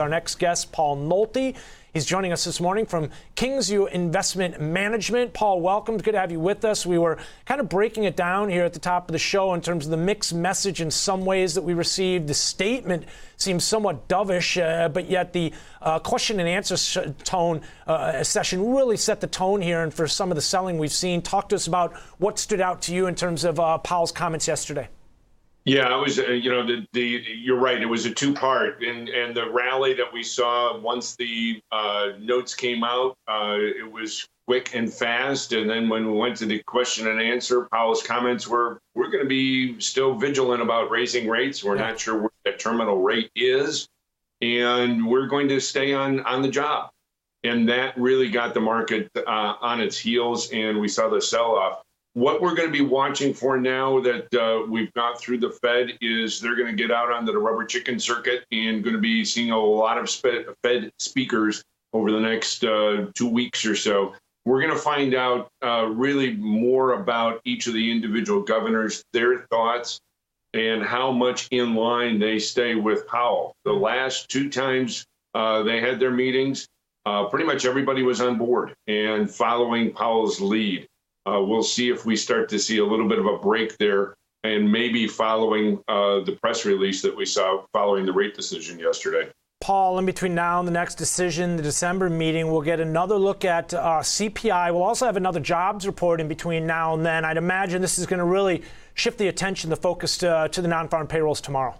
Our next guest, Paul Nolte. He's joining us this morning from Kingsview Investment Management. Paul, welcome. Good to have you with us. We were kind of breaking it down here at the top of the show in terms of the mixed message in some ways that we received. The statement seems somewhat dovish, uh, but yet the uh, question and answer sh- tone uh, session really set the tone here. And for some of the selling we've seen, talk to us about what stood out to you in terms of uh, Powell's comments yesterday. Yeah, it was. Uh, you know, the, the you're right. It was a two part, and and the rally that we saw once the uh, notes came out, uh, it was quick and fast. And then when we went to the question and answer, Powell's comments were, "We're going to be still vigilant about raising rates. We're yeah. not sure what that terminal rate is, and we're going to stay on on the job." And that really got the market uh, on its heels, and we saw the sell off what we're going to be watching for now that uh, we've got through the Fed is they're going to get out onto the rubber chicken circuit and going to be seeing a lot of Fed speakers over the next uh, two weeks or so. We're going to find out uh, really more about each of the individual governors, their thoughts, and how much in line they stay with Powell. The last two times uh, they had their meetings, uh, pretty much everybody was on board and following Powell's lead. Uh, we'll see if we start to see a little bit of a break there and maybe following uh, the press release that we saw following the rate decision yesterday. Paul, in between now and the next decision, the December meeting, we'll get another look at uh, CPI. We'll also have another jobs report in between now and then. I'd imagine this is going to really shift the attention, the focus to, to the non farm payrolls tomorrow.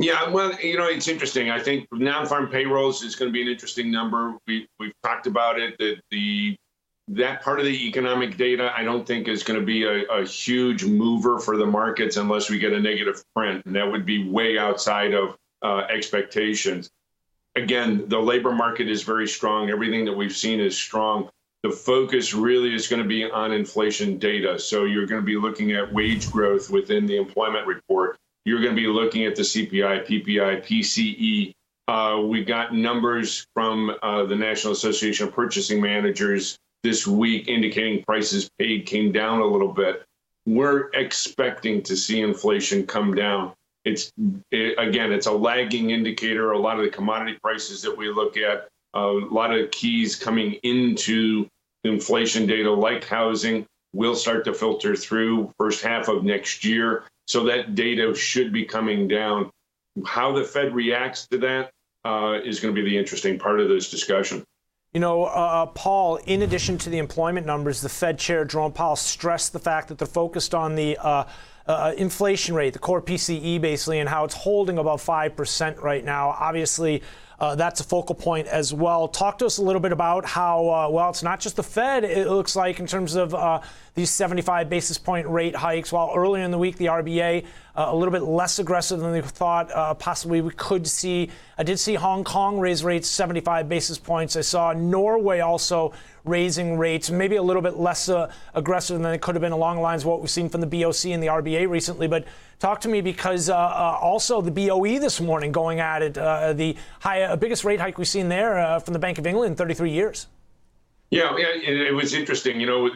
Yeah, well, you know, it's interesting. I think non-farm payrolls is going to be an interesting number. We we've talked about it that the that part of the economic data, I don't think is going to be a, a, huge mover for the markets unless we get a negative print, and that would be way outside of uh, expectations. Again, the labor market is very strong. Everything that we've seen is strong. The focus really is going to be on inflation data. So you're going to be looking at wage growth within the employment report. You're going to be looking at the CPI, PPI, PCE. Uh, we got numbers from uh, the National Association of Purchasing Managers this week indicating prices paid came down a little bit. We're expecting to see inflation come down. It's it, again, it's a lagging indicator. A lot of the commodity prices that we look at, a lot of keys coming into inflation data like housing will start to filter through first half of next year. So that data should be coming down. How the Fed reacts to that uh, is going to be the interesting part of this discussion. You know, uh, uh, Paul, in addition to the employment numbers, the Fed Chair Jerome Powell stressed the fact that they're focused on the uh, uh, inflation rate, the core PCE basically, and how it's holding about 5% right now. Obviously, uh, that's a focal point as well. Talk to us a little bit about how, uh, well, it's not just the Fed, it looks like, in terms of uh, these 75 basis point rate hikes, while earlier in the week, the RBA uh, a little bit less aggressive than they thought uh, possibly we could see. I did see Hong Kong raise rates 75 basis points. I saw Norway also raising rates, maybe a little bit less uh, aggressive than it could have been along the lines of what we've seen from the BOC and the RBA recently. But talk to me because uh, uh, also the BOE this morning going at it, uh, the high, uh, biggest rate hike we've seen there uh, from the Bank of England in 33 years. Yeah, it was interesting. You know,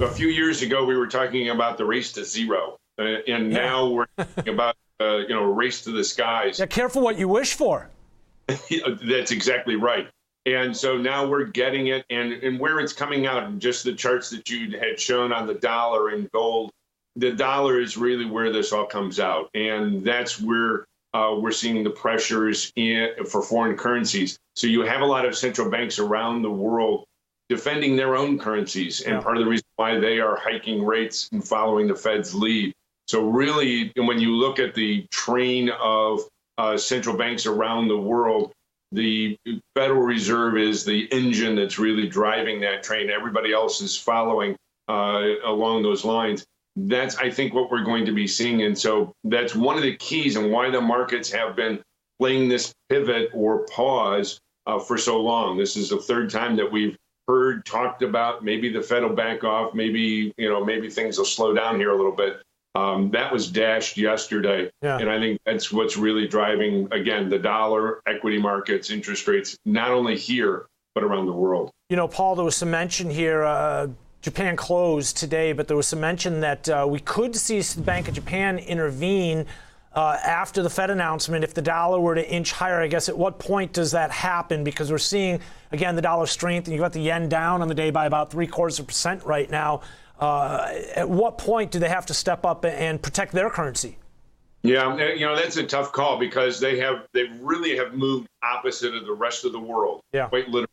a few years ago we were talking about the race to zero, and yeah. now we're talking about you know race to the skies. Yeah, careful what you wish for. That's exactly right. And so now we're getting it, and, and where it's coming out, and just the charts that you had shown on the dollar and gold, the dollar is really where this all comes out. And that's where uh, we're seeing the pressures in, for foreign currencies. So you have a lot of central banks around the world defending their own currencies, and yeah. part of the reason why they are hiking rates and following the Fed's lead. So really, when you look at the train of uh, central banks around the world, the Federal Reserve is the engine that's really driving that train. Everybody else is following uh, along those lines. That's, I think, what we're going to be seeing. And so that's one of the keys and why the markets have been playing this pivot or pause uh, for so long. This is the third time that we've heard talked about maybe the Fed will back off, maybe you know maybe things will slow down here a little bit. Um, that was dashed yesterday. Yeah. And I think that's what's really driving, again, the dollar, equity markets, interest rates, not only here, but around the world. You know, Paul, there was some mention here. Uh, Japan closed today, but there was some mention that uh, we could see the Bank of Japan intervene uh, after the Fed announcement, if the dollar were to inch higher, I guess at what point does that happen? Because we're seeing, again, the dollar strength, and you've got the yen down on the day by about three quarters of a percent right now. Uh, at what point do they have to step up and protect their currency? Yeah, you know that's a tough call because they have they really have moved opposite of the rest of the world. Yeah, quite literally,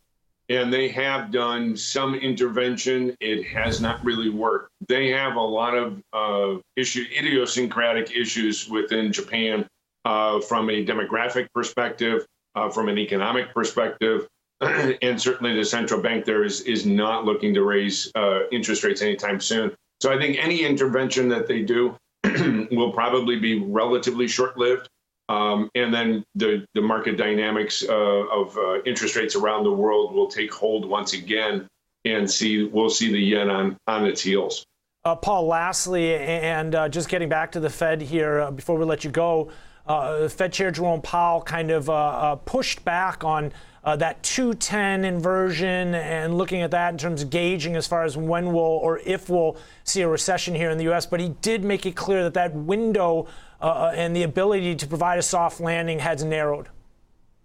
and they have done some intervention. It has not really worked. They have a lot of uh, issue idiosyncratic issues within Japan uh, from a demographic perspective, uh, from an economic perspective, and certainly the central bank there is is not looking to raise uh, interest rates anytime soon. So I think any intervention that they do will probably be relatively short-lived. Um, and then the, the market dynamics uh, of uh, interest rates around the world will take hold once again, and see we'll see the yen on on its heels. Uh, Paul, lastly, and uh, just getting back to the Fed here uh, before we let you go, uh, Fed Chair Jerome Powell kind of pushed back on uh, that 210 inversion and looking at that in terms of gauging as far as when we'll or if we'll see a recession here in the U.S. But he did make it clear that that window uh, uh, and the ability to provide a soft landing has narrowed.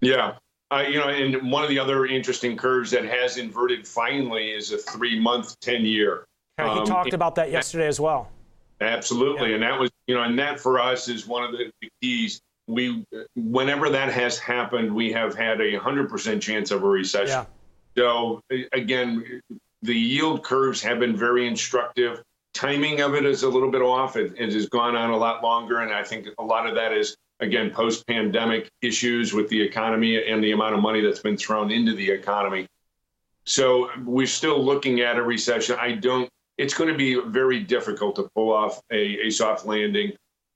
Yeah. Uh, you know, and one of the other interesting curves that has inverted finally is a three month, 10 year. he um, talked about that yesterday as well. Absolutely. Yeah. And that was, you know, and that for us is one of the, the keys we whenever that has happened, we have had a hundred percent chance of a recession. Yeah. So again, the yield curves have been very instructive. Timing of it is a little bit off. It, it has gone on a lot longer, and I think a lot of that is again post-pandemic issues with the economy and the amount of money that's been thrown into the economy. So we're still looking at a recession. I don't. It's going to be very difficult to pull off a, a soft landing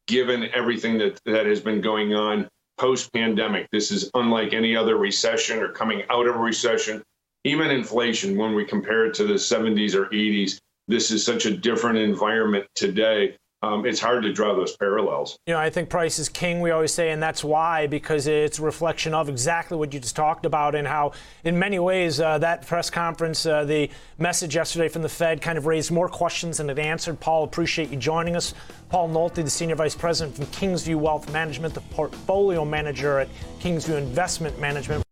given everything that, that has been going on post pandemic. This is unlike any other recession or coming out of a recession. Even inflation, when we compare it to the 70s or 80s, this is such a different environment today um, it's hard to draw those parallels. You know, I think price is king, we always say, and that's why, because it's a reflection of exactly what you just talked about and how, in many ways, uh, that press conference, uh, the message yesterday from the Fed kind of raised more questions than it answered. Paul, appreciate you joining us. Paul Nolte, the Senior Vice President from Kingsview Wealth Management, the portfolio manager at Kingsview Investment Management.